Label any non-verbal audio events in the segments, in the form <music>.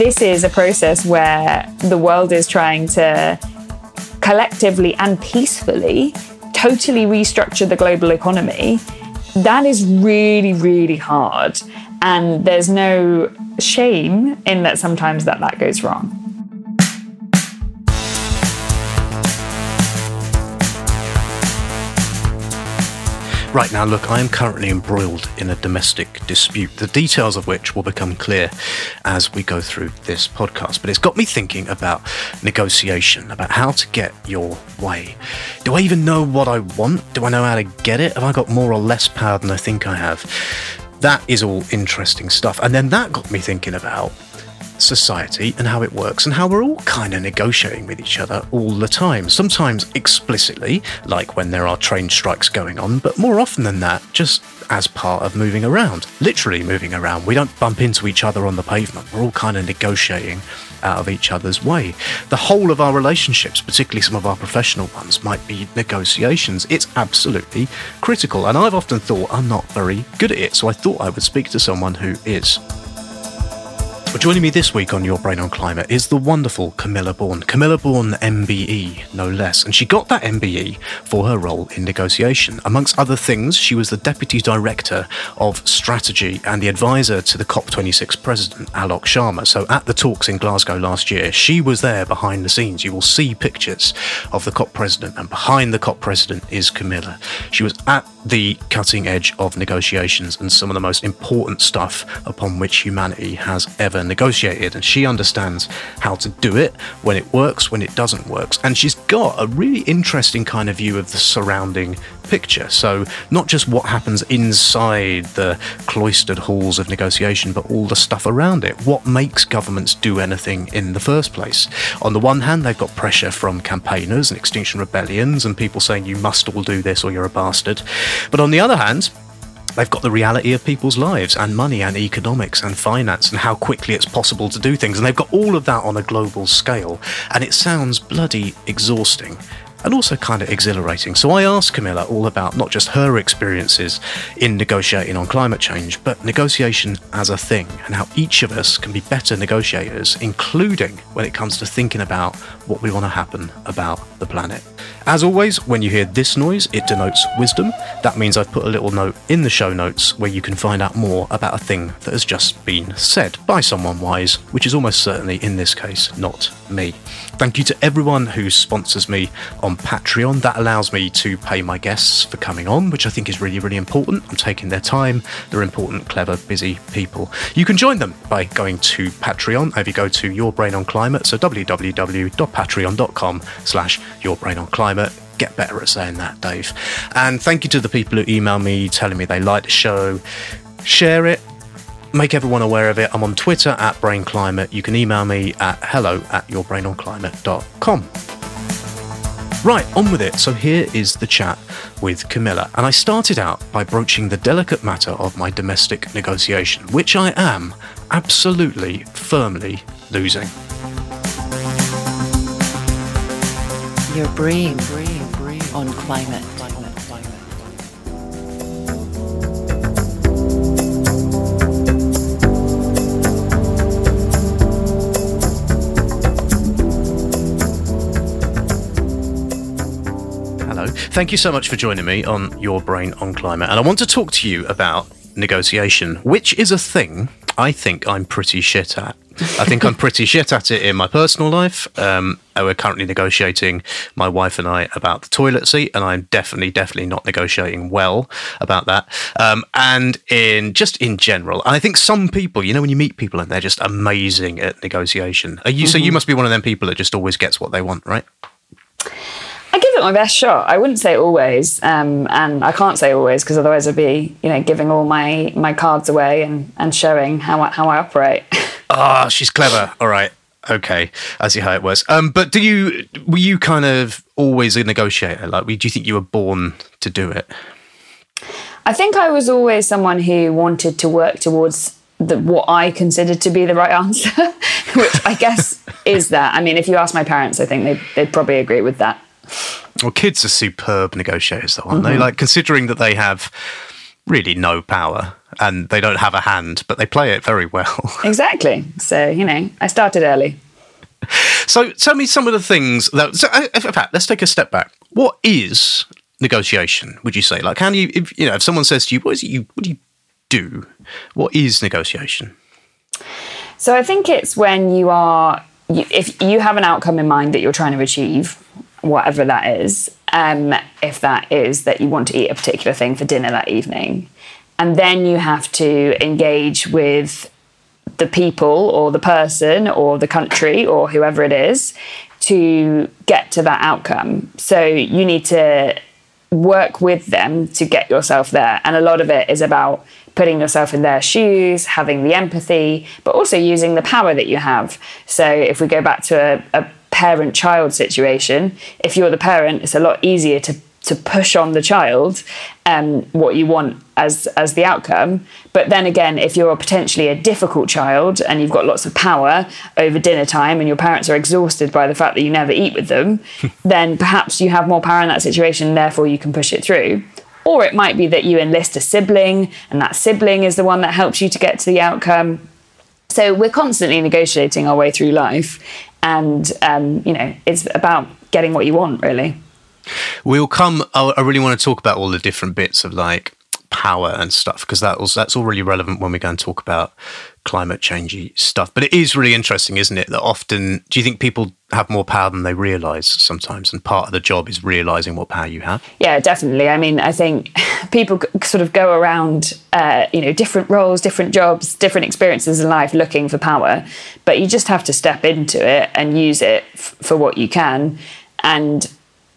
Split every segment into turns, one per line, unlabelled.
this is a process where the world is trying to collectively and peacefully totally restructure the global economy, that is really, really hard. And there's no shame in that sometimes that that goes wrong.
Right now, look, I am currently embroiled in a domestic dispute, the details of which will become clear as we go through this podcast. But it's got me thinking about negotiation, about how to get your way. Do I even know what I want? Do I know how to get it? Have I got more or less power than I think I have? That is all interesting stuff. And then that got me thinking about society and how it works and how we're all kind of negotiating with each other all the time. Sometimes explicitly, like when there are train strikes going on, but more often than that, just as part of moving around. Literally moving around. We don't bump into each other on the pavement. We're all kind of negotiating out of each other's way. The whole of our relationships, particularly some of our professional ones, might be negotiations. It's absolutely critical. And I've often thought I'm not very good at it, so I thought I would speak to someone who is. Well, joining me this week on Your Brain on Climate is the wonderful Camilla Born. Camilla Born MBE, no less. And she got that MBE for her role in negotiation. Amongst other things, she was the Deputy Director of Strategy and the advisor to the COP26 President, Alok Sharma. So at the talks in Glasgow last year, she was there behind the scenes. You will see pictures of the COP President, and behind the COP President is Camilla. She was at the cutting edge of negotiations and some of the most important stuff upon which humanity has ever negotiated, and she understands how to do it when it works, when it doesn't work. And she's got a really interesting kind of view of the surrounding picture. So, not just what happens inside the cloistered halls of negotiation, but all the stuff around it. What makes governments do anything in the first place? On the one hand, they've got pressure from campaigners and extinction rebellions and people saying you must all do this or you're a bastard. But on the other hand, They've got the reality of people's lives and money and economics and finance and how quickly it's possible to do things. And they've got all of that on a global scale. And it sounds bloody exhausting and also kind of exhilarating. So I asked Camilla all about not just her experiences in negotiating on climate change, but negotiation as a thing and how each of us can be better negotiators, including when it comes to thinking about what we want to happen about the planet. As always, when you hear this noise, it denotes wisdom. That means I've put a little note in the show notes where you can find out more about a thing that has just been said by someone wise, which is almost certainly in this case not me. Thank you to everyone who sponsors me on Patreon. That allows me to pay my guests for coming on, which I think is really, really important. I'm taking their time. They're important, clever, busy people. You can join them by going to Patreon. If you go to Your Brain on Climate, so www.patreon.com slash Your Brain on Climate climate. Get better at saying that, Dave. And thank you to the people who email me telling me they like the show. Share it, make everyone aware of it. I'm on Twitter at Brain Climate. You can email me at hello at yourbrainonclimate.com. Right, on with it. So here is the chat with Camilla. And I started out by broaching the delicate matter of my domestic negotiation, which I am absolutely, firmly losing.
your brain, brain, brain on climate.
Thank you so much for joining me on Your Brain on Climate. And I want to talk to you about negotiation, which is a thing I think I'm pretty shit at. I think I'm pretty shit at it in my personal life. Um, we're currently negotiating, my wife and I, about the toilet seat, and I'm definitely, definitely not negotiating well about that. Um, and in just in general, and I think some people, you know, when you meet people and they're just amazing at negotiation. Are you? Mm-hmm. So you mm-hmm. must be one of them people that just always gets what they want, right?
I give it my best shot. I wouldn't say always, um, and I can't say always because otherwise I'd be, you know, giving all my my cards away and and showing how I, how I operate. <laughs>
Ah, oh, she's clever. All right. Okay, I see how it was. Um, but do you were you kind of always a negotiator? Like, do you think you were born to do it?
I think I was always someone who wanted to work towards the, what I considered to be the right answer, <laughs> which I guess <laughs> is that. I mean, if you ask my parents, I think they, they'd probably agree with that.
Well, kids are superb negotiators, though, aren't mm-hmm. they? Like, considering that they have really no power and they don't have a hand, but they play it very well. <laughs>
Exactly. So, you know, I started early.
So tell me some of the things that. So, uh, in fact, let's take a step back. What is negotiation? Would you say? Like, how do you, if you know, if someone says to you, "What is it you? What do you do?" What is negotiation?
So I think it's when you are, if you have an outcome in mind that you're trying to achieve, whatever that is, um, if that is that you want to eat a particular thing for dinner that evening, and then you have to engage with the people or the person or the country or whoever it is to get to that outcome. So you need to work with them to get yourself there. And a lot of it is about putting yourself in their shoes, having the empathy, but also using the power that you have. So if we go back to a, a parent child situation, if you're the parent, it's a lot easier to to push on the child um, what you want as as the outcome. But then again, if you're potentially a difficult child and you've got lots of power over dinner time and your parents are exhausted by the fact that you never eat with them, <laughs> then perhaps you have more power in that situation, therefore you can push it through. Or it might be that you enlist a sibling and that sibling is the one that helps you to get to the outcome. So we're constantly negotiating our way through life. And, um, you know, it's about getting what you want, really.
We'll come. I really want to talk about all the different bits of like power and stuff because that was that's all really relevant when we go and talk about climate changey stuff. But it is really interesting, isn't it? That often, do you think people have more power than they realise sometimes, and part of the job is realising what power you have?
Yeah, definitely. I mean, I think <laughs> people sort of go around, uh, you know, different roles, different jobs, different experiences in life, looking for power, but you just have to step into it and use it f- for what you can, and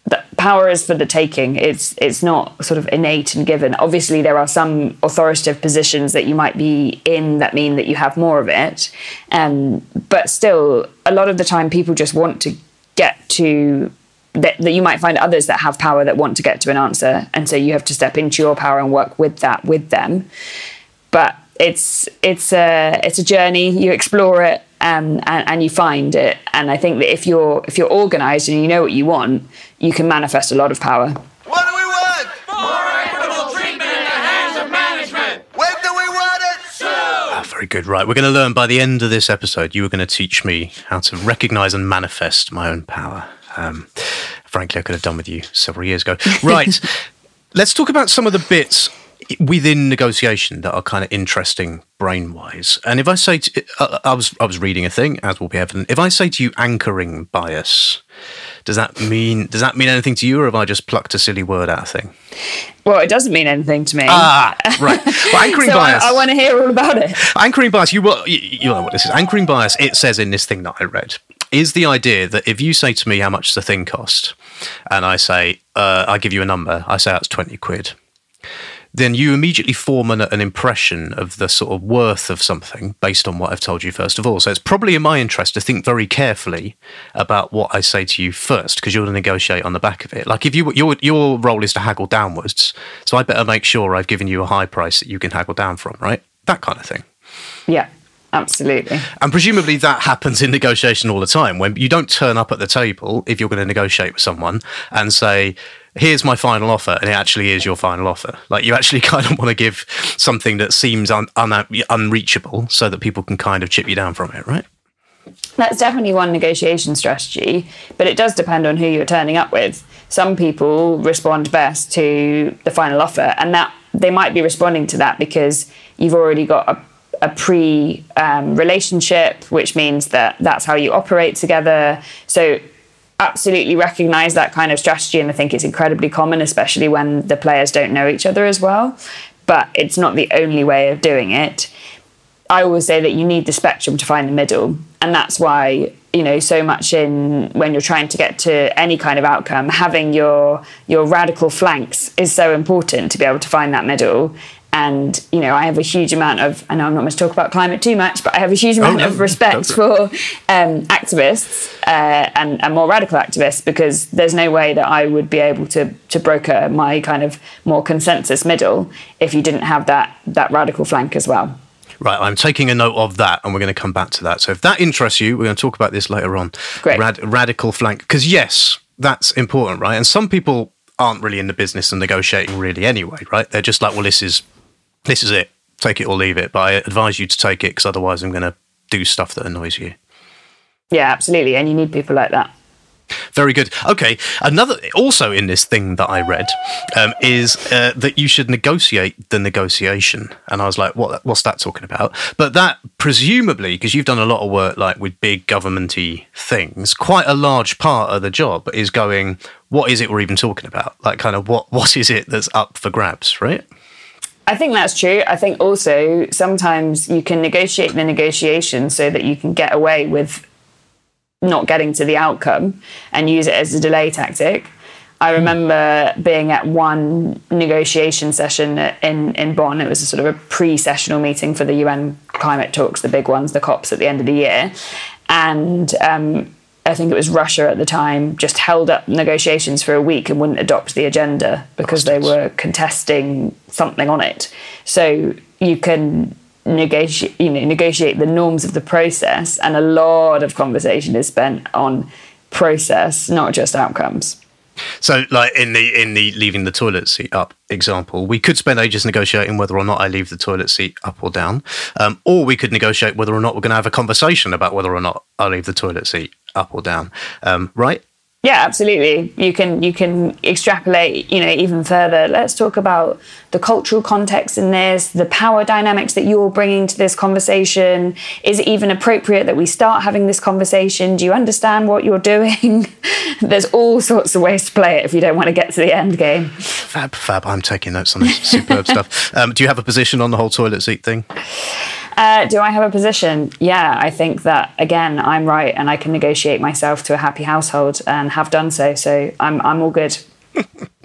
the power is for the taking. It's it's not sort of innate and given. Obviously, there are some authoritative positions that you might be in that mean that you have more of it, um, but still, a lot of the time, people just want to get to that, that you might find others that have power that want to get to an answer, and so you have to step into your power and work with that with them. But it's it's a it's a journey. You explore it um, and, and you find it. And I think that if you're if you're organised and you know what you want, you can manifest a lot of power.
What do we want?
More equitable treatment in the hands of management.
When do we want it? Soon.
Ah, very good. Right, we're going to learn by the end of this episode. You were going to teach me how to recognise and manifest my own power. Um, frankly, I could have done with you several years ago. Right, <laughs> let's talk about some of the bits within negotiation that are kind of interesting brain wise. And if I say, to, uh, I was I was reading a thing, as will be evident. If I say to you, anchoring bias, does that mean does that mean anything to you, or have I just plucked a silly word out of thing?
Well, it doesn't mean anything to me.
Ah, right. Well, anchoring <laughs>
so
bias.
I, I want to hear all about it.
Anchoring bias, you, will- you, you know what this is. Anchoring bias, it says in this thing that I read, is the idea that if you say to me how much the thing cost, and I say, uh, I give you a number, I say that's 20 quid, then you immediately form an, an impression of the sort of worth of something based on what I've told you first of all. So it's probably in my interest to think very carefully about what I say to you first, because you're going to negotiate on the back of it. Like if you your your role is to haggle downwards, so I better make sure I've given you a high price that you can haggle down from, right? That kind of thing.
Yeah, absolutely.
And presumably that happens in negotiation all the time when you don't turn up at the table if you're going to negotiate with someone and say, here's my final offer, and it actually is your final offer. Like you actually <laughs> kind of want to give something that seems un- un- unreachable so that people can kind of chip you down from it, right?
That's definitely one negotiation strategy, but it does depend on who you're turning up with. Some people respond best to the final offer, and that they might be responding to that because you've already got a, a pre um, relationship, which means that that's how you operate together. So, absolutely recognize that kind of strategy, and I think it's incredibly common, especially when the players don't know each other as well. But it's not the only way of doing it. I always say that you need the spectrum to find the middle, and that's why you know so much in when you're trying to get to any kind of outcome, having your your radical flanks is so important to be able to find that middle. And you know, I have a huge amount of. I know I'm not going to talk about climate too much, but I have a huge amount
no,
of respect
for
for um, activists uh, and, and more radical activists because there's no way that I would be able to to broker my kind of more consensus middle if you didn't have that that radical flank as well.
Right, I'm taking a note of that, and we're going to come back to that. So, if that interests you, we're going to talk about this later on.
Great.
Rad- radical flank, because yes, that's important, right? And some people aren't really in the business of negotiating, really, anyway, right? They're just like, well, this is this is it, take it or leave it. But I advise you to take it because otherwise I'm going to do stuff that annoys you.
Yeah, absolutely. And you need people like that.
Very good. Okay. Another, also in this thing that I read, um, is uh, that you should negotiate the negotiation. And I was like, what? What's that talking about? But that presumably, because you've done a lot of work like with big governmenty things, quite a large part of the job is going, what is it we're even talking about? Like, kind of what <laughs> what is it that's up for grabs, right?
I think that's true. I think also sometimes you can negotiate the negotiation so that you can get away with not getting to the outcome and use it as a delay tactic. I remember being at one negotiation session in, in Bonn. It was a sort of a pre sessional meeting for the UN climate talks, the big ones, the COPs at the end of the year. And um, I think it was Russia at the time just held up negotiations for a week and wouldn't adopt the agenda because they were contesting something on it. So you can negotiate you know negotiate the norms of the process and a lot of conversation is spent on process not just outcomes
so like in the in the leaving the toilet seat up example we could spend ages negotiating whether or not i leave the toilet seat up or down um, or we could negotiate whether or not we're going to have a conversation about whether or not i leave the toilet seat up or down um, right
yeah, absolutely. You can you can extrapolate, you know, even further. Let's talk about the cultural context in this, the power dynamics that you're bringing to this conversation. Is it even appropriate that we start having this conversation? Do you understand what you're doing? <laughs> There's all sorts of ways to play it if you don't want to get to the end game.
Fab, fab. I'm taking notes on this superb <laughs> stuff. Um, do you have a position on the whole toilet seat thing?
Uh, do I have a position? Yeah, I think that again, I'm right, and I can negotiate myself to a happy household, and have done so. So I'm I'm all good. <laughs>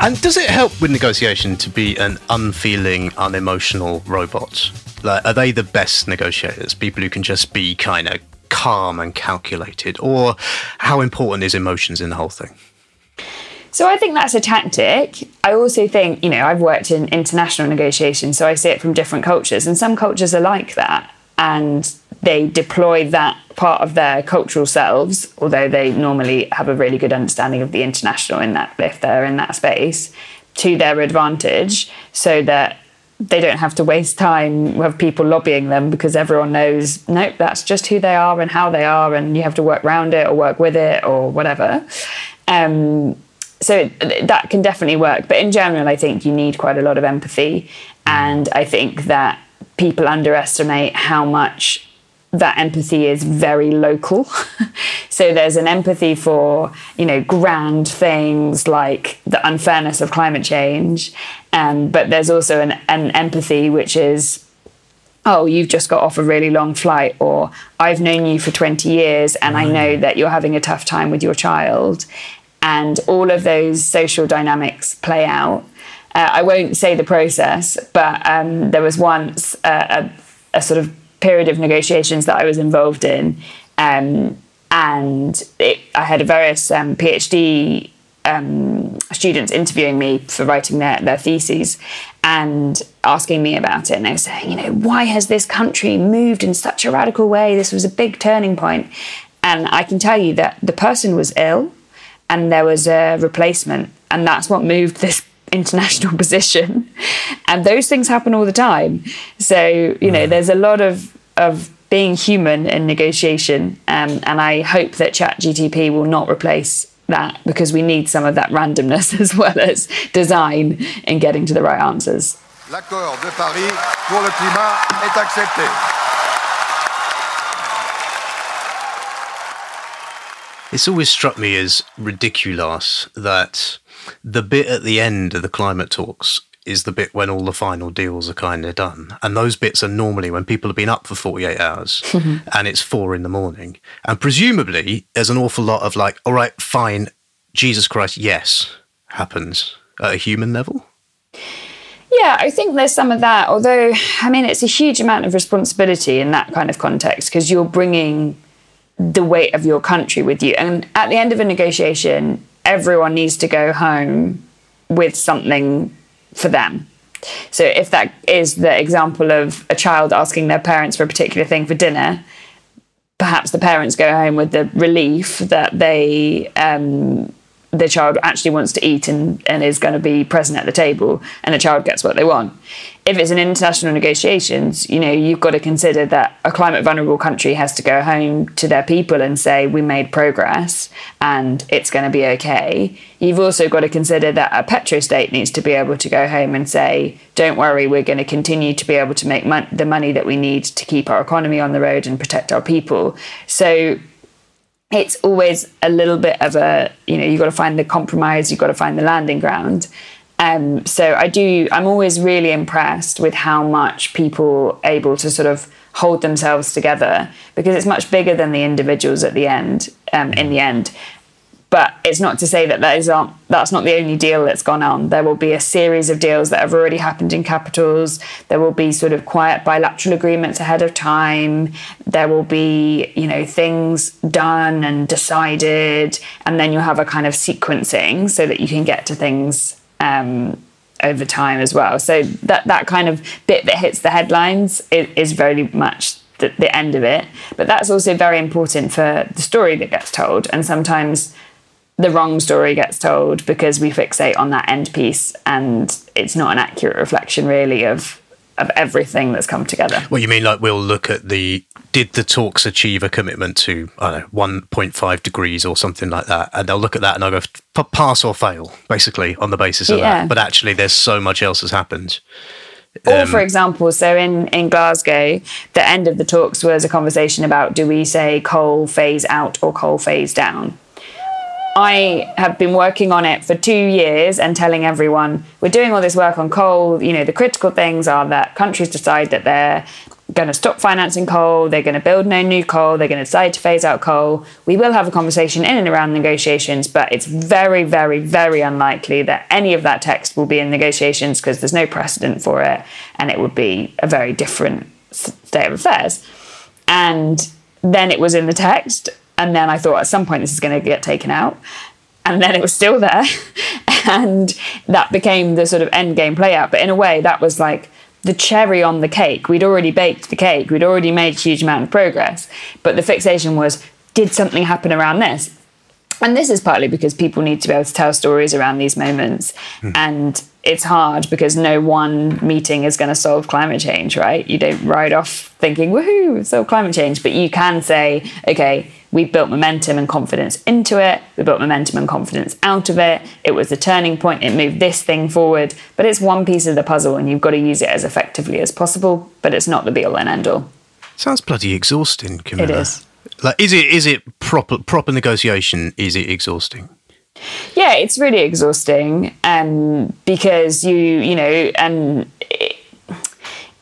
And does it help with negotiation to be an unfeeling, unemotional robot? Like, are they the best negotiators? People who can just be kind of calm and calculated, or how important is emotions in the whole thing?
So I think that's a tactic. I also think, you know, I've worked in international negotiations, so I see it from different cultures, and some cultures are like that, and they deploy that part of their cultural selves, although they normally have a really good understanding of the international in that if they're in that space, to their advantage, so that they don't have to waste time with people lobbying them because everyone knows, nope, that's just who they are and how they are, and you have to work around it or work with it or whatever. Um, so that can definitely work. But in general, I think you need quite a lot of empathy. And I think that people underestimate how much that empathy is very local. <laughs> so there's an empathy for, you know, grand things like the unfairness of climate change. Um, but there's also an, an empathy which is, oh, you've just got off a really long flight, or I've known you for 20 years and I know that you're having a tough time with your child. And all of those social dynamics play out. Uh, I won't say the process, but um, there was once a, a, a sort of period of negotiations that I was involved in, um, and it, I had various um, PhD um, students interviewing me for writing their, their theses and asking me about it. And they were saying, you know, why has this country moved in such a radical way? This was a big turning point. And I can tell you that the person was ill and there was a replacement. And that's what moved this international <laughs> position. And those things happen all the time. So, you know, there's a lot of, of being human in negotiation. Um, and I hope that ChatGTP will not replace that because we need some of that randomness <laughs> as well as design in getting to the right answers.
L'accord de Paris pour le climat est accepté.
It's always struck me as ridiculous that the bit at the end of the climate talks is the bit when all the final deals are kind of done. And those bits are normally when people have been up for 48 hours <laughs> mm-hmm. and it's four in the morning. And presumably, there's an awful lot of like, all right, fine, Jesus Christ, yes, happens at a human level.
Yeah, I think there's some of that. Although, I mean, it's a huge amount of responsibility in that kind of context because you're bringing the weight of your country with you. And at the end of a negotiation, everyone needs to go home with something for them. So if that is the example of a child asking their parents for a particular thing for dinner, perhaps the parents go home with the relief that they um, the child actually wants to eat and, and is going to be present at the table and the child gets what they want. If it's an international negotiations, you know, you've got to consider that a climate vulnerable country has to go home to their people and say, we made progress and it's going to be okay. You've also got to consider that a petrostate needs to be able to go home and say, don't worry, we're going to continue to be able to make mon- the money that we need to keep our economy on the road and protect our people. So it's always a little bit of a you know you've got to find the compromise you've got to find the landing ground um, so i do i'm always really impressed with how much people able to sort of hold themselves together because it's much bigger than the individuals at the end um, in the end but it's not to say that that is um, that's not the only deal that's gone on. There will be a series of deals that have already happened in capitals. There will be sort of quiet bilateral agreements ahead of time. There will be, you know, things done and decided, and then you'll have a kind of sequencing so that you can get to things um, over time as well. So that that kind of bit that hits the headlines is, is very much the, the end of it. But that's also very important for the story that gets told, and sometimes the wrong story gets told because we fixate on that end piece and it's not an accurate reflection really of of everything that's come together.
Well, you mean like we'll look at the did the talks achieve a commitment to I don't know 1.5 degrees or something like that, and they'll look at that and they'll go pass or fail basically on the basis of yeah. that. But actually, there's so much else has happened.
Or, um, for example, so in, in Glasgow, the end of the talks was a conversation about do we say coal phase out or coal phase down? I have been working on it for two years and telling everyone we're doing all this work on coal. You know, the critical things are that countries decide that they're going to stop financing coal, they're going to build no new coal, they're going to decide to phase out coal. We will have a conversation in and around negotiations, but it's very, very, very unlikely that any of that text will be in negotiations because there's no precedent for it and it would be a very different state of affairs. And then it was in the text and then I thought at some point this is going to get taken out. And then it was still there. <laughs> and that became the sort of end game play out. But in a way, that was like the cherry on the cake. We'd already baked the cake, we'd already made a huge amount of progress. But the fixation was did something happen around this? And this is partly because people need to be able to tell stories around these moments. Mm. And it's hard because no one meeting is going to solve climate change, right? You don't ride off thinking, woohoo, solve climate change. But you can say, okay, we built momentum and confidence into it. We built momentum and confidence out of it. It was the turning point. It moved this thing forward. But it's one piece of the puzzle, and you've got to use it as effectively as possible. But it's not the be all and end all.
Sounds bloody exhausting, Camilla.
It is.
Like, is it is it proper proper negotiation? Is it exhausting?
Yeah, it's really exhausting um, because you you know and. It,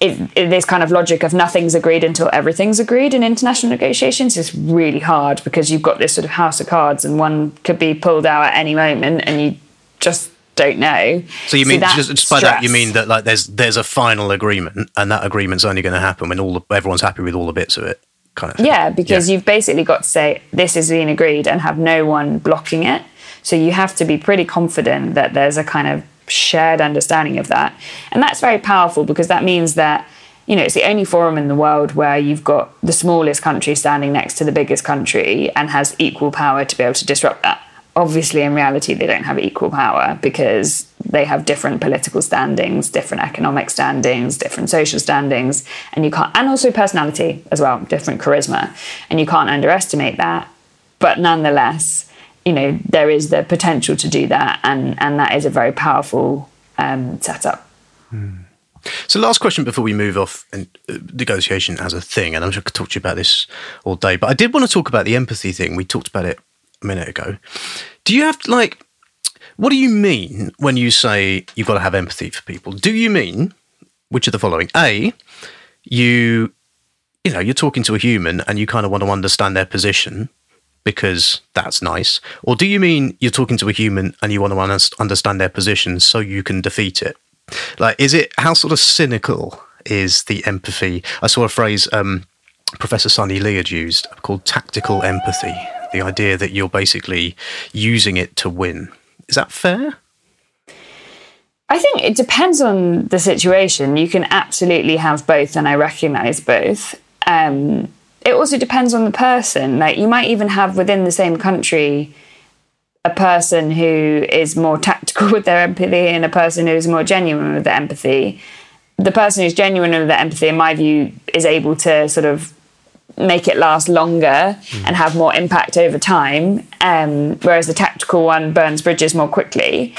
it, it, this kind of logic of nothing's agreed until everything's agreed in international negotiations is really hard because you've got this sort of house of cards and one could be pulled out at any moment and you just don't know.
So you mean so just, just by stress. that you mean that like there's there's a final agreement and that agreement's only going to happen when all the, everyone's happy with all the bits of it, kind of. Thing.
Yeah, because yeah. you've basically got to say this is being agreed and have no one blocking it. So you have to be pretty confident that there's a kind of shared understanding of that. And that's very powerful because that means that, you know, it's the only forum in the world where you've got the smallest country standing next to the biggest country and has equal power to be able to disrupt that. Obviously, in reality, they don't have equal power because they have different political standings, different economic standings, different social standings, and you can't, and also personality as well, different charisma, and you can't underestimate that. But nonetheless, you know there is the potential to do that, and and that is a very powerful um, setup.
Hmm. So, last question before we move off and uh, negotiation as a thing, and I'm sure I could talk to you about this all day, but I did want to talk about the empathy thing. We talked about it a minute ago. Do you have to, like, what do you mean when you say you've got to have empathy for people? Do you mean which of the following? A, you, you know, you're talking to a human and you kind of want to understand their position because that's nice? Or do you mean you're talking to a human and you want to understand their position so you can defeat it? Like, is it how sort of cynical is the empathy? I saw a phrase um, Professor Sunny Lee had used called tactical empathy. The idea that you're basically using it to win. Is that fair?
I think it depends on the situation. You can absolutely have both, and I recognize both. Um, it also depends on the person. Like you might even have within the same country a person who is more <laughs> tactical with their empathy and a person who's more genuine with their empathy. The person who's genuine with their empathy, in my view, is able to sort of make it last longer mm. and have more impact over time. Um, whereas the tactical one burns bridges more quickly.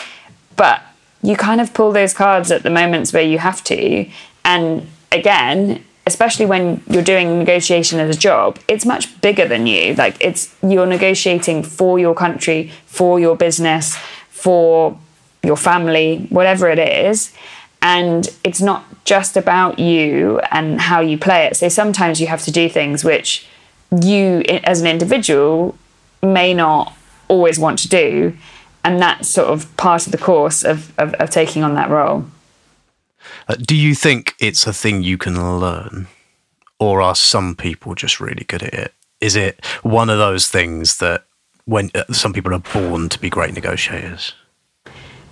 But you kind of pull those cards at the moments where you have to. And again, especially when you're doing negotiation as a job, it's much bigger than you. Like it's you're negotiating for your country, for your business, for your family, whatever it is. And it's not just about you and how you play it. So sometimes you have to do things which you, as an individual, may not always want to do. And that's sort of part of the course of, of, of taking on that role.
Uh, do you think it's a thing you can learn, or are some people just really good at it? Is it one of those things that when uh, some people are born to be great negotiators?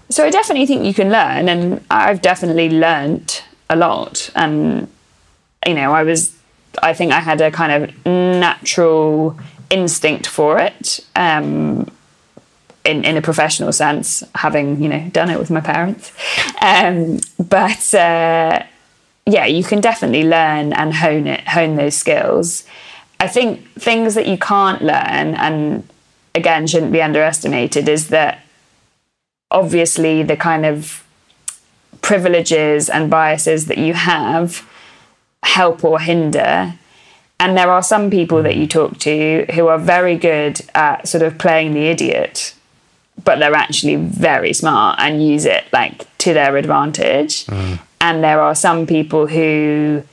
So I definitely think you can learn, and I've definitely learnt a lot. And you know, I was, I think I had a kind of natural instinct for it. Um, in, in a professional sense, having you know done it with my parents. Um, but uh, yeah, you can definitely learn and hone it, hone those skills. I think things that you can't learn, and again shouldn't be underestimated, is that obviously the kind of privileges and biases that you have help or hinder. And there are some people that you talk to who are very good at sort of playing the idiot but they're actually very smart and use it like to their advantage. Mm. And there are some people who,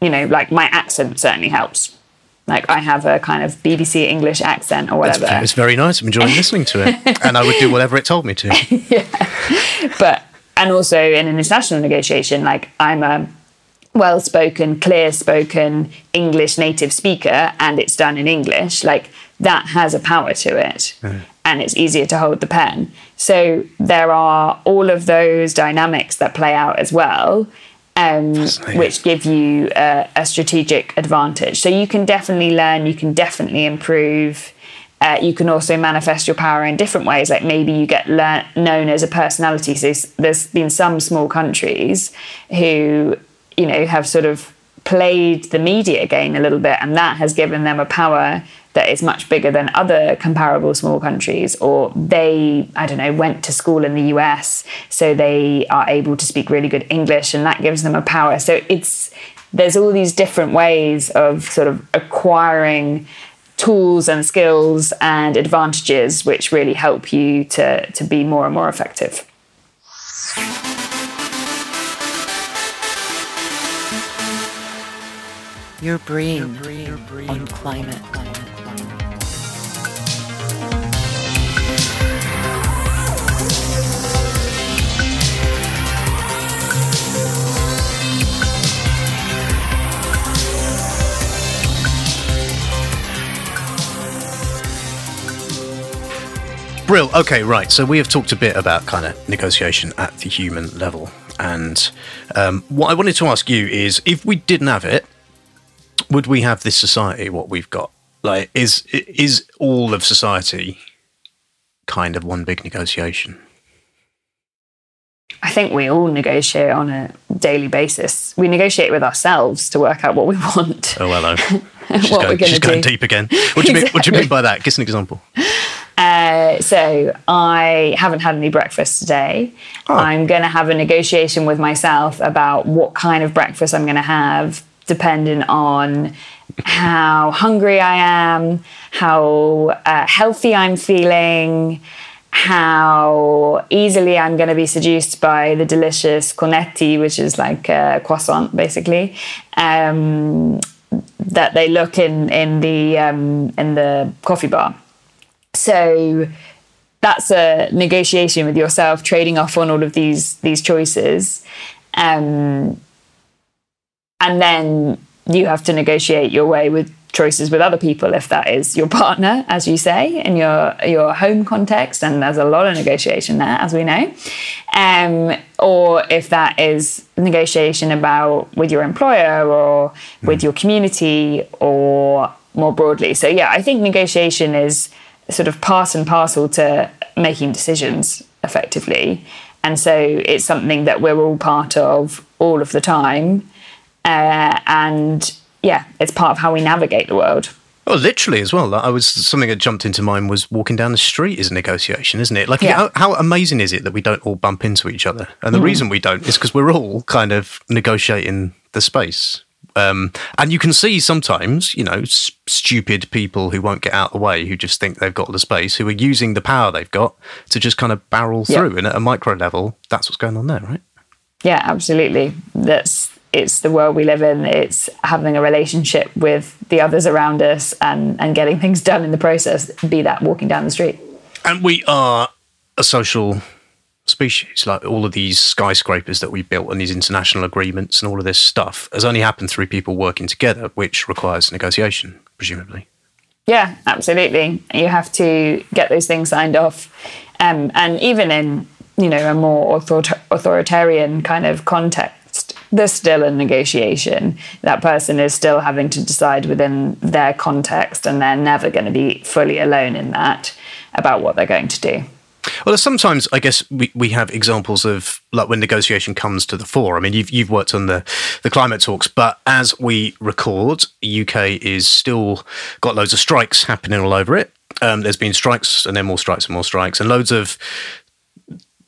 you know, like my accent certainly helps. Like I have a kind of BBC English accent or whatever.
It's, very nice. I'm enjoying listening to it, <laughs> and I would do whatever it told me to. <laughs>
yeah, but and also in an international negotiation, like I'm a well-spoken, clear-spoken English native speaker, and it's done in English. Like that has a power to it. Mm and it's easier to hold the pen. So there are all of those dynamics that play out as well, um, which give you a, a, strategic advantage. So you can definitely learn, you can definitely improve. Uh, you can also manifest your power in different ways. Like maybe you get learn, known as a personality. So there's been some small countries who, you know, have sort of played the media game a little bit, and that has given them a power that is much bigger than other comparable small countries, or they, I don't know, went to school in the US, so they are able to speak really good English, and that gives them a power. So it's there's all these different ways of sort of acquiring tools and skills and advantages which really help you to, to be more and more effective.
Your brain, your brain, on climate.
Brill. Okay, right. So we have talked a bit about kind of negotiation at the human level, and um, what I wanted to ask you is, if we didn't have it, would we have this society? What we've got, like, is is all of society kind of one big negotiation?
I think we all negotiate on a daily basis. We negotiate with ourselves to work out what we want.
Oh, hello. <laughs> She's what going, we're going she's going deep again. What do, you mean, what do you mean by that? Give us an example. <laughs>
Uh, so I haven't had any breakfast today. Oh. I'm going to have a negotiation with myself about what kind of breakfast I'm going to have, depending on how hungry I am, how uh, healthy I'm feeling, how easily I'm going to be seduced by the delicious cornetti, which is like a croissant, basically. Um, that they look in in the um, in the coffee bar. So that's a negotiation with yourself, trading off on all of these these choices, um, and then you have to negotiate your way with choices with other people if that is your partner, as you say, in your your home context, and there's a lot of negotiation there, as we know, um, or if that is negotiation about with your employer or with your community or more broadly. So yeah, I think negotiation is sort of part and parcel to making decisions effectively. And so it's something that we're all part of all of the time. Uh, and yeah, it's part of how we navigate the world.
Well, literally as well. I was something that jumped into mind was walking down the street is a negotiation, isn't it? Like,
Yeah.
how, how amazing is it that we don't all bump into each other? And the reason we don't is because we're all kind of negotiating the space. Um, and you can see sometimes, you know, s- stupid people who won't get out of the way, who just think they've got the space, who are using the power they've got to just kind of barrel
Yeah.
through. And at a micro level, that's what's going on there, right?
Yeah, absolutely. That's it's the world we live in. It's having a relationship with the others around us and and getting things done in the process. Be that walking down the street.
And we are a social species. Like all of these skyscrapers that we built and these international agreements and all of this stuff has only happened through people working together, which requires negotiation, presumably.
Yeah, absolutely. You have to get those things signed off, um, and even in you know a more author- authoritarian kind of context, there's still a negotiation. That person is still having to decide within their context, and they're never going to be fully alone in that about what they're going to do.
Well, sometimes I guess we, we have examples of like when negotiation comes to the fore. I mean, you've you've worked on the the climate talks, but as we record, UK is still got loads of strikes happening all over it. Um, there's been strikes and then more strikes and more strikes and loads of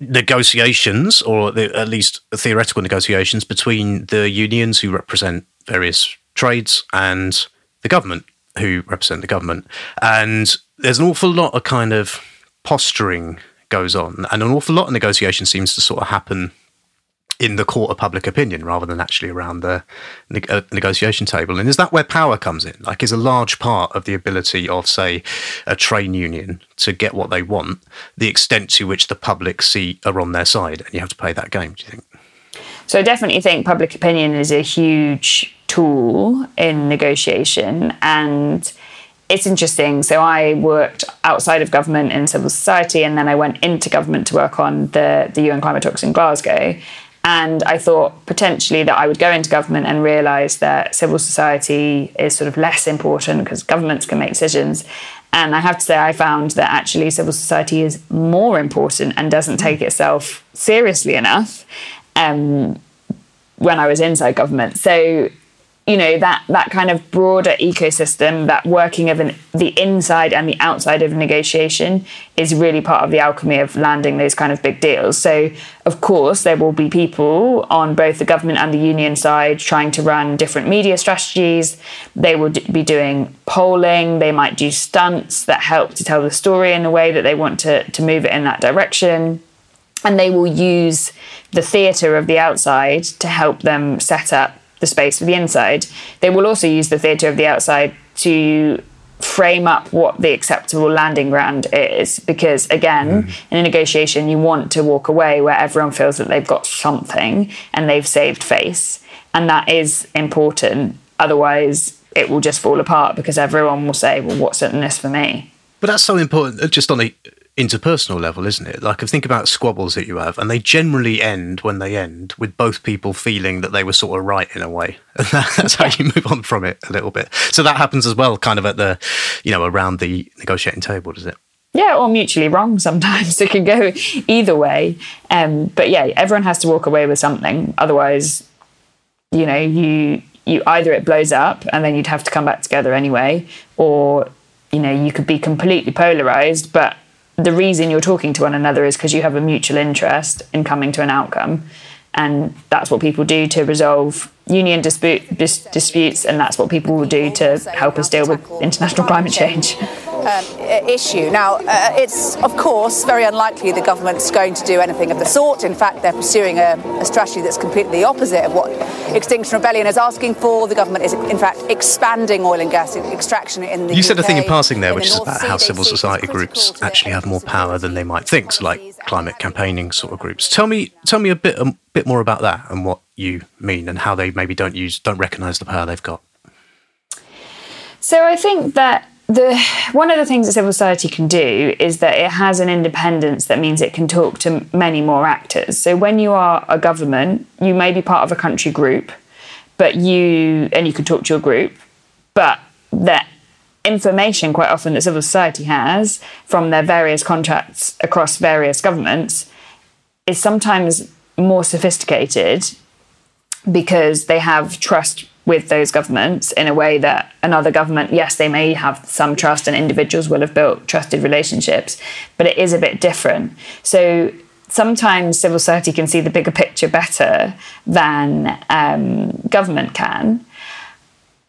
negotiations, or the, at least theoretical negotiations between the unions who represent various trades and the government who represent the government. And there's an awful lot of kind of posturing goes on, and an awful lot of negotiation seems to sort of happen in the court of public opinion rather than actually around the uh, negotiation table. And is that where power comes in? Like, is a large part of the ability of, say, a train union to get what they want the extent to which the public see are on their side, and you have to play that game? Do you think?
So I definitely think public opinion is a huge tool in negotiation and it's interesting. So I worked outside of government in civil society and then I went into government to work on the, the UN climate talks in Glasgow. And I thought potentially that I would go into government and realise that civil society is sort of less important because governments can make decisions. And I have to say, I found that actually civil society is more important and doesn't take itself seriously enough um, when I was inside government. So, you know, that that kind of broader ecosystem, that working of an, the inside and the outside of negotiation is really part of the alchemy of landing those kind of big deals. So, of course, there will be people on both the government and the union side trying to run different media strategies. They will d- be doing polling. They might do stunts that help to tell the story in a way that they want to, to move it in that direction and they will use the theatre of the outside to help them set up the space for the inside. They will also use the theatre of the outside to frame up what the acceptable landing ground is. Because again in a negotiation you want to walk away where everyone feels that they've got something and they've saved face. And that is important. Otherwise it will just fall apart because everyone will say well what's in this for me?
But that's so important, uh, just on a interpersonal level, isn't it? Like, think about squabbles that you have, and they generally end when they end with both people feeling that they were sort of right in a way, and <laughs> that's how you move on from it a little bit. So that happens as well, kind of at the, you know, around the negotiating table, does it?
yeah, or mutually wrong sometimes. <laughs> It can go either way. Um, but yeah, everyone has to walk away with something. Otherwise, you know, you you either it blows up and then you'd have to come back together anyway, or you know, you could be completely polarized, but the reason you're talking to one another is because you have a mutual interest in coming to an outcome. And that's what people do to resolve union dispute, dis- disputes, and that's what people will do to help us deal with international climate change.
um, issue. Now, uh, it's of course very unlikely the government's going to do anything of the sort. In fact, they're pursuing a, a strategy that's completely the opposite of what Extinction Rebellion is asking for. The government is, in fact, expanding oil and gas extraction in the
You said a thing in
UK,
passing there,
in
which
the
is about how civil
see it as
society groups actually have more power than they might think, so like climate campaigning sort of groups. Tell me, tell me a bit, a bit more about that and what you mean, and how they maybe don't use, don't recognise the power they've got.
So I think that the one of the things that civil society can do is that it has an independence that means it can talk to many more actors. So when you are a government, you may be part of a country group, but you and you can talk to your group, but that information quite often that civil society has from their various contracts across various governments is sometimes more sophisticated because they have trust with those governments in a way that another government, yes, they may have some trust and individuals will have built trusted relationships, but it is a bit different. So sometimes civil society can see the bigger picture better than um, government can.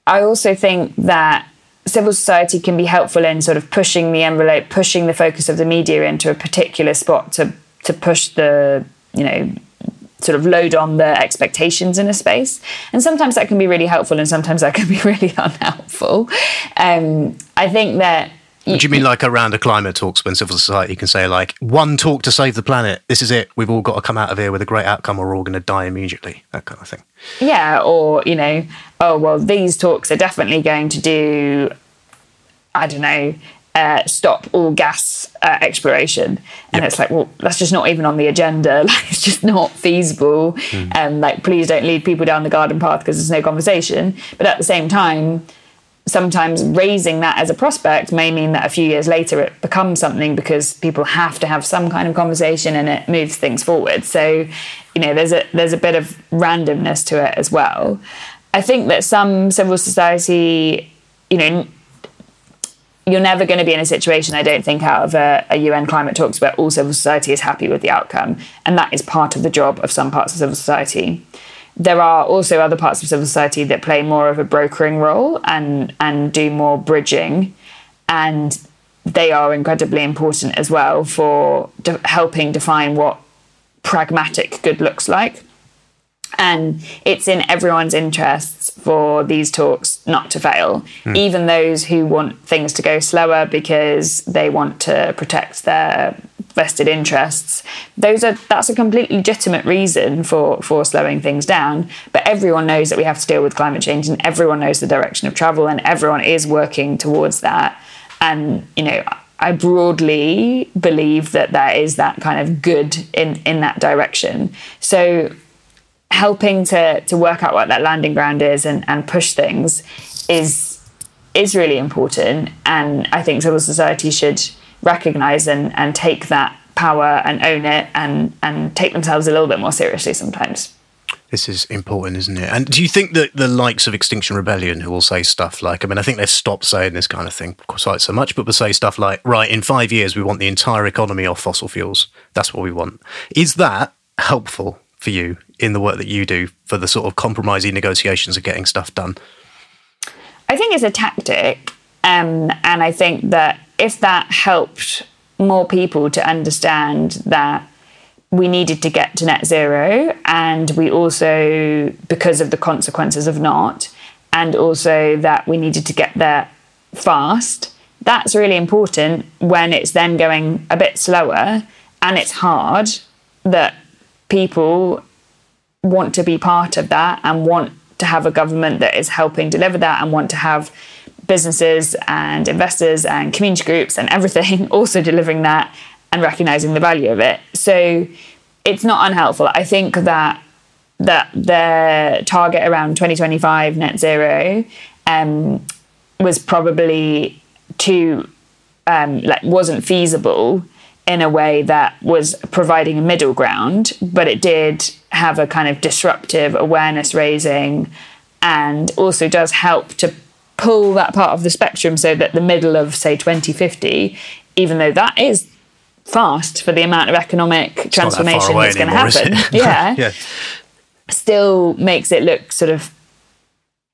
I also think that civil society can be helpful in sort of pushing the envelope, pushing the focus of the media into a particular spot to to push the you know sort of load on the expectations in a space. And sometimes that can be really helpful and sometimes that can be <laughs> really unhelpful. Um, I think that.
You, Do you mean like around a climate talks when civil society can say, like, one talk to save the planet, this is it, we've all got to come out of here with a great outcome or we're all going to die immediately, that kind of thing?
Yeah, or, you know, oh, well, these talks are definitely going to do, I don't know, uh, stop all gas uh, exploration. And yep. it's like, well, that's just not even on the agenda. <laughs> Like, it's just not feasible. Mm. And like, please don't lead people down the garden path because there's no conversation. But at the same time, sometimes raising that as a prospect may mean that a few years later it becomes something because people have to have some kind of conversation and it moves things forward. So, you know, there's a there's a bit of randomness to it as well. I think that some civil society, you know, you're never going to be in a situation, I don't think, out of a, a, UN climate talks where all civil society is happy with the outcome. And that is part of the job of some parts of civil society. There are also other parts of civil society that play more of a brokering role and, and do more bridging. And they are incredibly important as well for de- helping define what pragmatic good looks like. And it's in everyone's interests for these talks not to fail, mm. even those who want things to go slower because they want to protect their vested interests. Those are that's a completely legitimate reason for for slowing things down. But everyone knows that we have to deal with climate change, and everyone knows the direction of travel, and everyone is working towards that. And you know, I broadly believe that there is that kind of good in in that direction. So helping to to work out what that landing ground is and, and push things is is really important and I think civil society should recognize and, and take that power and own it and and take themselves a little bit more seriously sometimes.
This is important, isn't it? And do you think that the likes of Extinction Rebellion, who will say stuff like, I mean, I think they've stopped saying this kind of thing quite so much, but will say stuff like, right, in five years, we want the entire economy off fossil fuels. That's what we want. Is that helpful for you in the work that you do for the sort of compromising negotiations of getting stuff done?
I think it's a tactic. Um, and I think that if that helped more people to understand that we needed to get to net zero, and we also, because of the consequences of not, and also that we needed to get there fast, that's really important when it's then going a bit slower and it's hard that people want to be part of that and want to have a government that is helping deliver that and want to have businesses and investors and community groups and everything <laughs> also delivering that and recognizing the value of it. So it's not unhelpful. I think that that their target around 2025 net zero um, was probably too um, like wasn't feasible in a way that was providing a middle ground, but it did have a kind of disruptive awareness raising and also does help to pull that part of the spectrum so that the middle of, say, 2050, even though that is fast for the amount of economic it's transformation that that's going to happen, <laughs> yeah, yeah, still makes it look sort of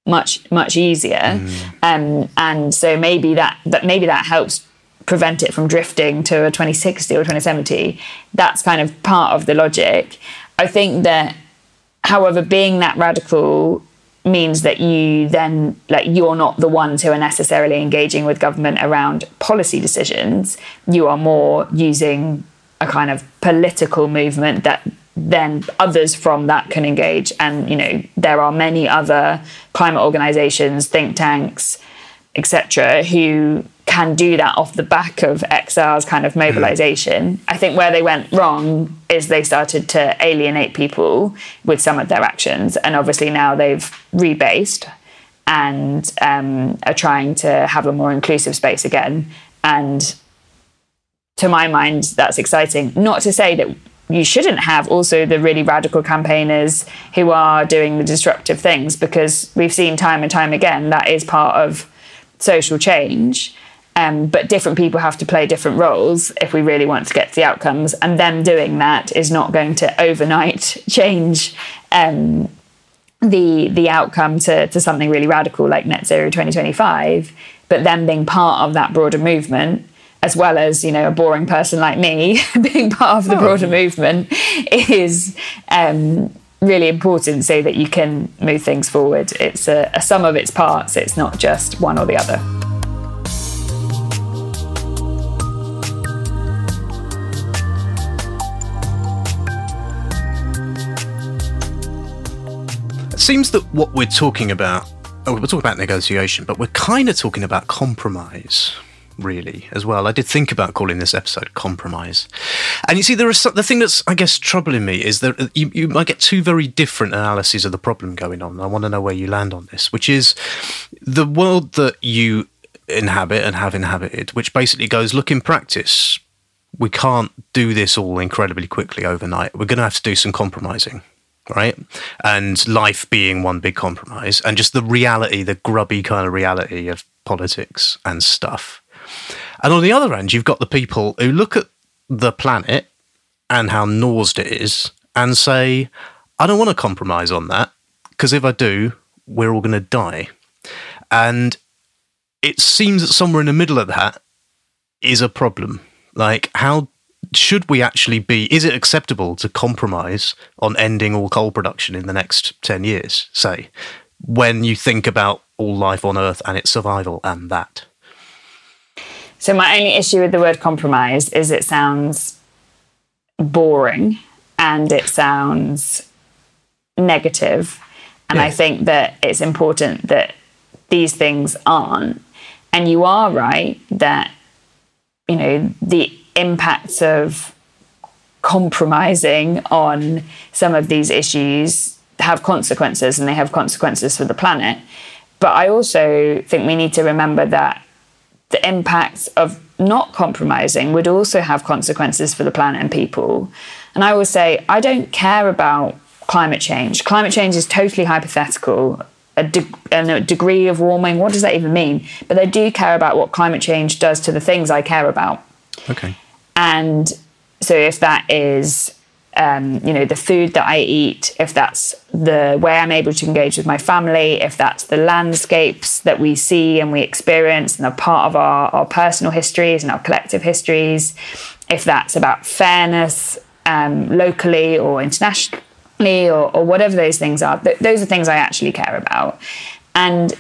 much much easier. Mm. um, and so maybe that, that maybe that helps prevent it from drifting to a 2060 or 2070. That's kind of part of the logic. I think that, however, being that radical means that you then like you're not the ones who are necessarily engaging with government around policy decisions you are more using a kind of political movement that then others from that can engage and you know there are many other climate organizations think tanks etc., who can do that off the back of XR's kind of mobilization. I think where they went wrong is they started to alienate people with some of their actions, and obviously now they've rebased and um, are trying to have a more inclusive space again. And to my mind, that's exciting. Not to say that you shouldn't have also the really radical campaigners who are doing the disruptive things because we've seen time and time again that is part of social change. Um, but different people have to play different roles if we really want to get to the outcomes. And them doing that is not going to overnight <laughs> change um, the the outcome to, to something really radical like net zero 2025. But them being part of that broader movement as well as you know a boring person like me <laughs> being part of the broader movement is um, really important so that you can move things forward. It's a, a sum of its parts. It's not just one or the other.
It seems that what we're talking about, oh, we're talking about negotiation, but we're kind of talking about compromise really as well. I did think about calling this episode "Compromise," and you see, there is some, the thing that's I guess troubling me is that you, you might get two very different analyses of the problem going on. I want to know where you land on this, which is the world that you inhabit and have inhabited, which basically goes, look, in practice, we can't do this all incredibly quickly overnight. We're going to have to do some compromising right? And life being one big compromise, and just the reality, the grubby kind of reality of politics and stuff. And on the other end, you've got the people who look at the planet and how naused it is and say, I don't want to compromise on that because if I do, we're all going to die. And it seems that somewhere in the middle of that is a problem. Like, how should we actually be? Is it acceptable to compromise on ending all coal production in the next 10 years, say, when you think about all life on Earth and its survival and that?
So, my only issue with the word compromise is it sounds boring and it sounds negative. And yeah. I think that it's important that these things aren't. And you are right that, you know, the impacts of compromising on some of these issues have consequences and they have consequences for the planet. But I also think we need to remember that the impacts of not compromising would also have consequences for the planet and people. And I will say, I don't care about climate change. Climate change is totally hypothetical. A, de- a degree of warming, what does that even mean? But I do care about what climate change does to the things I care about.
Okay.
And so if that is um, you know the food that I eat, if that's the way I'm able to engage with my family, if that's the landscapes that we see and we experience and are part of our, our personal histories and our collective histories, if that's about fairness um, locally or internationally or, or, whatever those things are, th- those are things I actually care about. And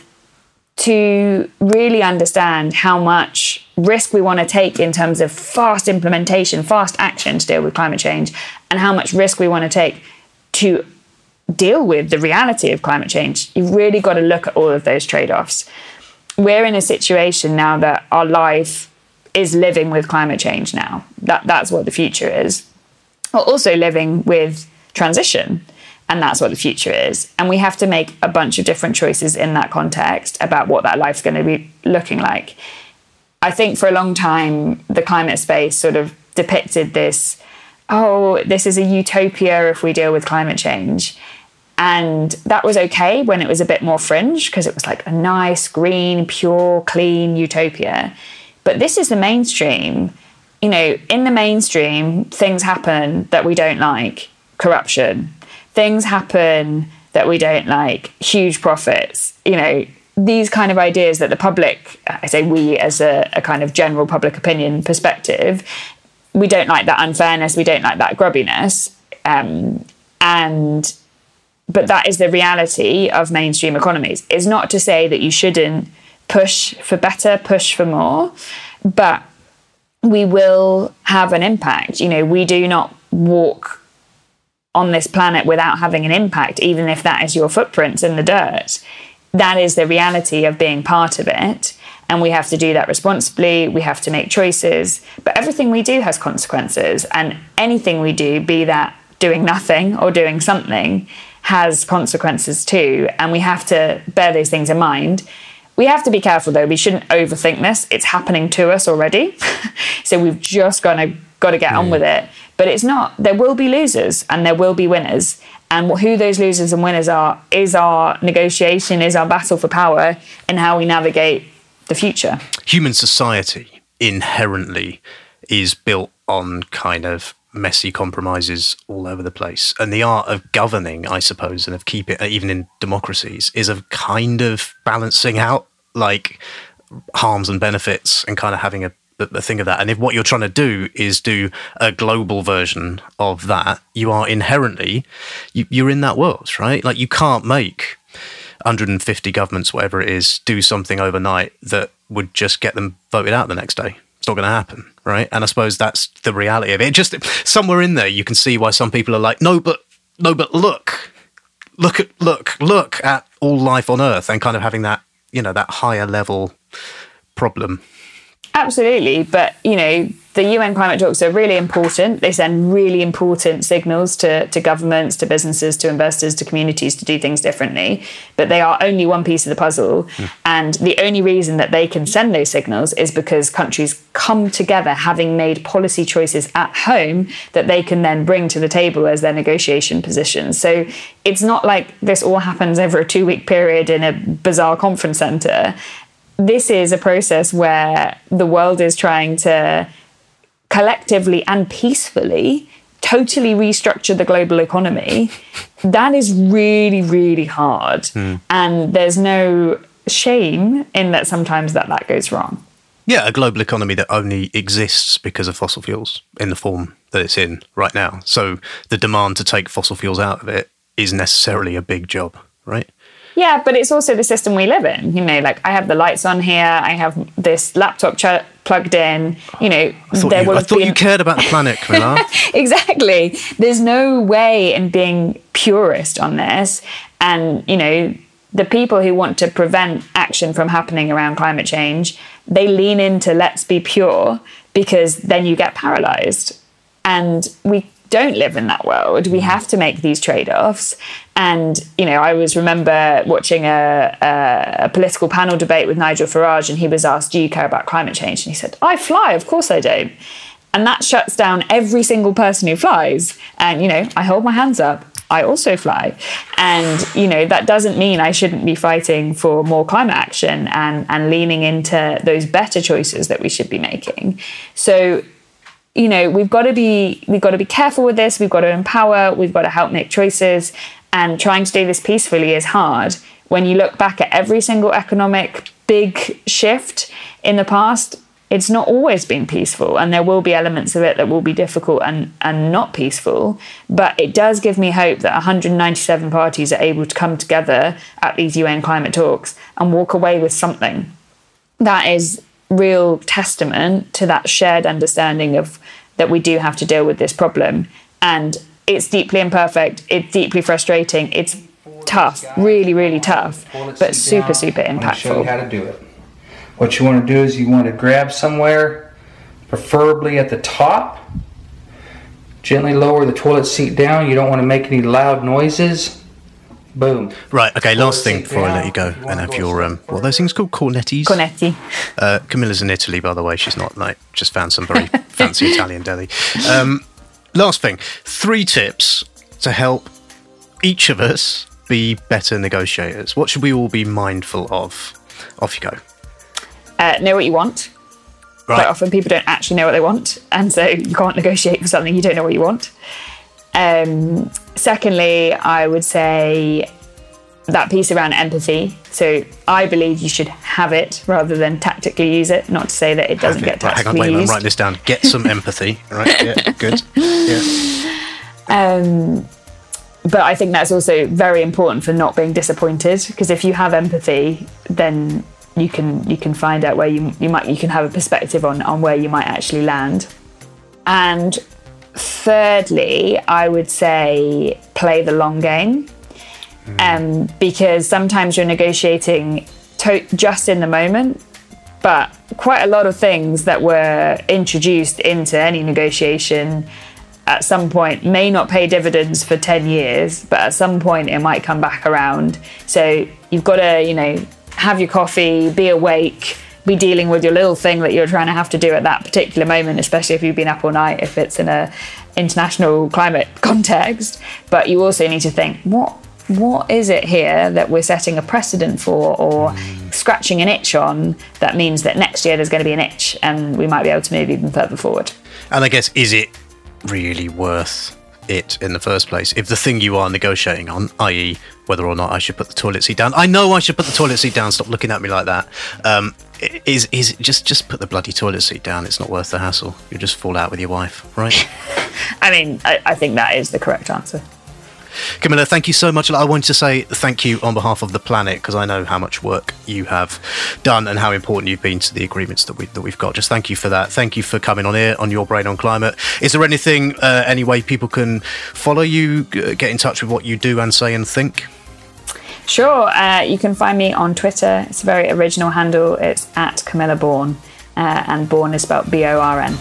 to really understand how much risk we want to take in terms of fast implementation, fast action to deal with climate change, and how much risk we want to take to deal with the reality of climate change. You've really got to look at all of those trade offs. We're in a situation now that our life is living with climate change now. That, that's what the future is. We're also living with transition and that's what the future is. And we have to make a bunch of different choices in that context about what that life's going to be looking like. I think for a long time, the climate space sort of depicted this oh, this is a utopia if we deal with climate change. And that was okay when it was a bit more fringe because it was like a nice, green, pure, clean utopia. But this is the mainstream. You know, in the mainstream, things happen that we don't like corruption, things happen that we don't like, huge profits, you know, these kind of ideas that the public, I say we as a, a, kind of general public opinion perspective, we don't like that unfairness, we don't like that grubbiness. Um, and but that is the reality of mainstream economies. It's not to say that you shouldn't push for better, push for more, but we will have an impact. You know, we do not walk on this planet without having an impact, even if that is your footprints in the dirt. That is the reality of being part of it. And we have to do that responsibly. We have to make choices. But everything we do has consequences. And anything we do, be that doing nothing or doing something, has consequences too. And we have to bear those things in mind. We have to be careful though. We shouldn't overthink this. It's happening to us already. <laughs> so we've just got to got to get on mm. with it. But it's not. There will be losers and there will be winners. And who those losers and winners are is our negotiation, is our battle for power, and how we navigate the future.
Human society inherently is built on kind of messy compromises all over the place. And the art of governing, I suppose, and of keeping uh, even in democracies, is of kind of balancing out like harms and benefits and kind of having a, a thing of that. And if what you're trying to do is do a global version of that, you are inherently you, you're in that world, right? Like you can't make 150 governments, whatever it is, do something overnight that would just get them voted out the next day. It's not going to happen, right? And I suppose that's the reality of it. Just somewhere in there, you can see why some people are like, no, but no, but look, look at look look at all life on Earth, and kind of having that you know that higher level problem
Absolutely, but you know the UN climate talks are really important. They send really important signals to, to governments, to businesses, to investors, to communities to do things differently. But they are only one piece of the puzzle, mm. and the only reason that they can send those signals is because countries come together, having made policy choices at home that they can then bring to the table as their negotiation positions. So it's not like this all happens over a two week period in a bizarre conference center this is a process where the world is trying to collectively and peacefully totally restructure the global economy. That is really, really hard. Mm. And there's no shame in that sometimes that that goes wrong.
Yeah, a global economy that only exists because of fossil fuels in the form that it's in right now. So the demand to take fossil fuels out of it is necessarily a big job, right?
Yeah, but it's also the system we live in. You know, like I have the lights on here, I have this laptop ch- plugged in. You know,
I thought, you, I thought been... you, cared about the planet, <laughs> Camilla.
exactly. There's no way in being purist on this. And, you know, the people who want to prevent action from happening around climate change, they lean into let's be pure because then you get paralyzed. And we don't live in that world. We mm. have to make these trade offs. And, you know, I always remember watching a, a, a, political panel debate with Nigel Farage, and he was asked, Do you care about climate change? And he said, I fly, of course I do. And that shuts down every single person who flies. And, you know, I hold my hands up. I also fly. And, you know, that doesn't mean I shouldn't be fighting for more climate action and, and leaning into those better choices that we should be making. So you know we've got to be we've got to be careful with this we've got to empower we've got to help make choices and trying to do this peacefully is hard. When you look back at every single economic big shift in the past it's not always been peaceful and there will be elements of it that will be difficult and, and not peaceful but it does give me hope that 197 parties are able to come together at these un climate talks and walk away with something. That is real testament to that shared understanding of that we do have to deal with this problem. And it's deeply imperfect, it's deeply frustrating, it's tough, really, really tough, but super, super impactful.
show you how to do it. What you want to do is you want to grab somewhere, preferably at the top, gently lower the toilet seat down. You don't want to make any loud noises. Boom.
Right. Okay. Last thing before I let you go and have your um, what are those things called? Cornettis.
Cornetti.
Uh, Camilla's in Italy, by the way. She's not like just found some very <laughs> fancy Italian deli. Um, last thing. Three tips to help each of us be better negotiators. What should we all be mindful of? Off you go.
Uh, know what you want. Right. Quite often, people don't actually know what they want, and so you can't negotiate for something you don't know what you want. Um, secondly, I would say that piece around empathy. So I believe you should have it rather than tactically use it. Not to say that it doesn't get tactically
right, hang on,
wait, used.
write this down. Get some <laughs> empathy. Right? Yeah, good. Yeah.
Um, but I think that's also very important for not being disappointed because if you have empathy, then you can you can find out where you you might you can have a perspective on on where you might actually land. And thirdly, I would say play the long game. Mm. Um, because sometimes you're negotiating to- just in the moment, but quite a lot of things that were introduced into any negotiation at some point may not pay dividends for 10 years, but at some point it might come back around. So you've got to, you know, have your coffee, be awake, be dealing with your little thing that you're trying to have to do at that particular moment, especially if you've been up all night, if it's in a international climate <laughs> context. But you also need to think, what what is it here that we're setting a precedent for or scratching an itch on that means that next year there's going to be an itch and we might be able to move even further forward?
And I guess, is it really worth it in the first place? If the thing you are negotiating on, i.e., whether or not I should put the toilet seat down, I know I should put the toilet seat down. Stop looking at me like that. Um, is is just just put the bloody toilet seat down? It's not worth the hassle. You'll just fall out with your wife, right? <laughs>
I mean, I, I think that is the correct answer.
Camilla, thank you so much. I wanted to say thank you on behalf of the planet because I know how much work you have done and how important you've been to the agreements that we that we've got. Just thank you for that. Thank you for coming on here on your brain on climate. Is there anything, uh, any way people can follow you, get in touch with what you do and say and think?
Sure. Uh, you can find me on Twitter. It's a very original handle. It's at Camilla Born, uh, and Born is spelled B O R N.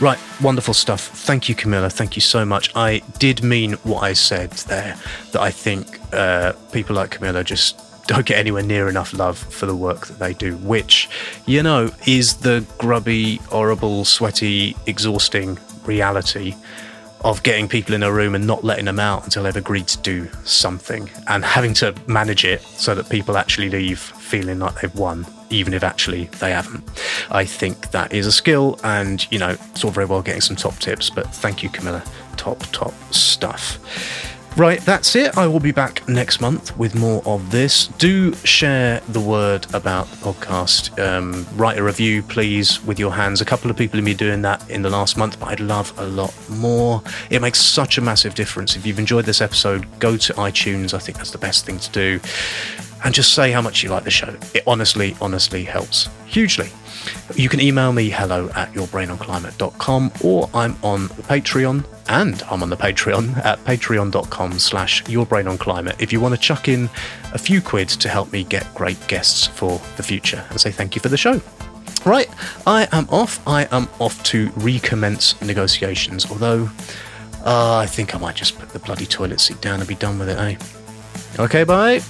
Right, wonderful stuff. Thank you, Camilla. Thank you so much. I did mean what I said there, that I think uh, people like Camilla just don't get anywhere near enough love for the work that they do, which, you know, is the grubby, horrible, sweaty, exhausting reality of getting people in a room and not letting them out until they've agreed to do something and having to manage it so that people actually leave feeling like they've won, even if actually they haven't. I think that is a skill and, you know, it's all very well getting some top tips, but thank you, Camilla. Top, top stuff. Right, that's it. I will be back next month with more of this. Do share the word about the podcast. Um, write a review, please, with your hands. A couple of people have been doing that in the last month, but I'd love a lot more. It makes such a massive difference. If you've enjoyed this episode, go to iTunes. I think that's the best thing to do. And just say how much you like the show. It honestly, honestly helps hugely. You can email me hello at yourbrainonclimate.com or I'm on Patreon and I'm on the Patreon <laughs> at patreon.com slash yourbrainonclimate if you want to chuck in a few quid to help me get great guests for the future and say thank you for the show. Right, I am off. I am off to recommence negotiations, although uh, I think I might just put the bloody toilet seat down and be done with it, eh? Okay, bye.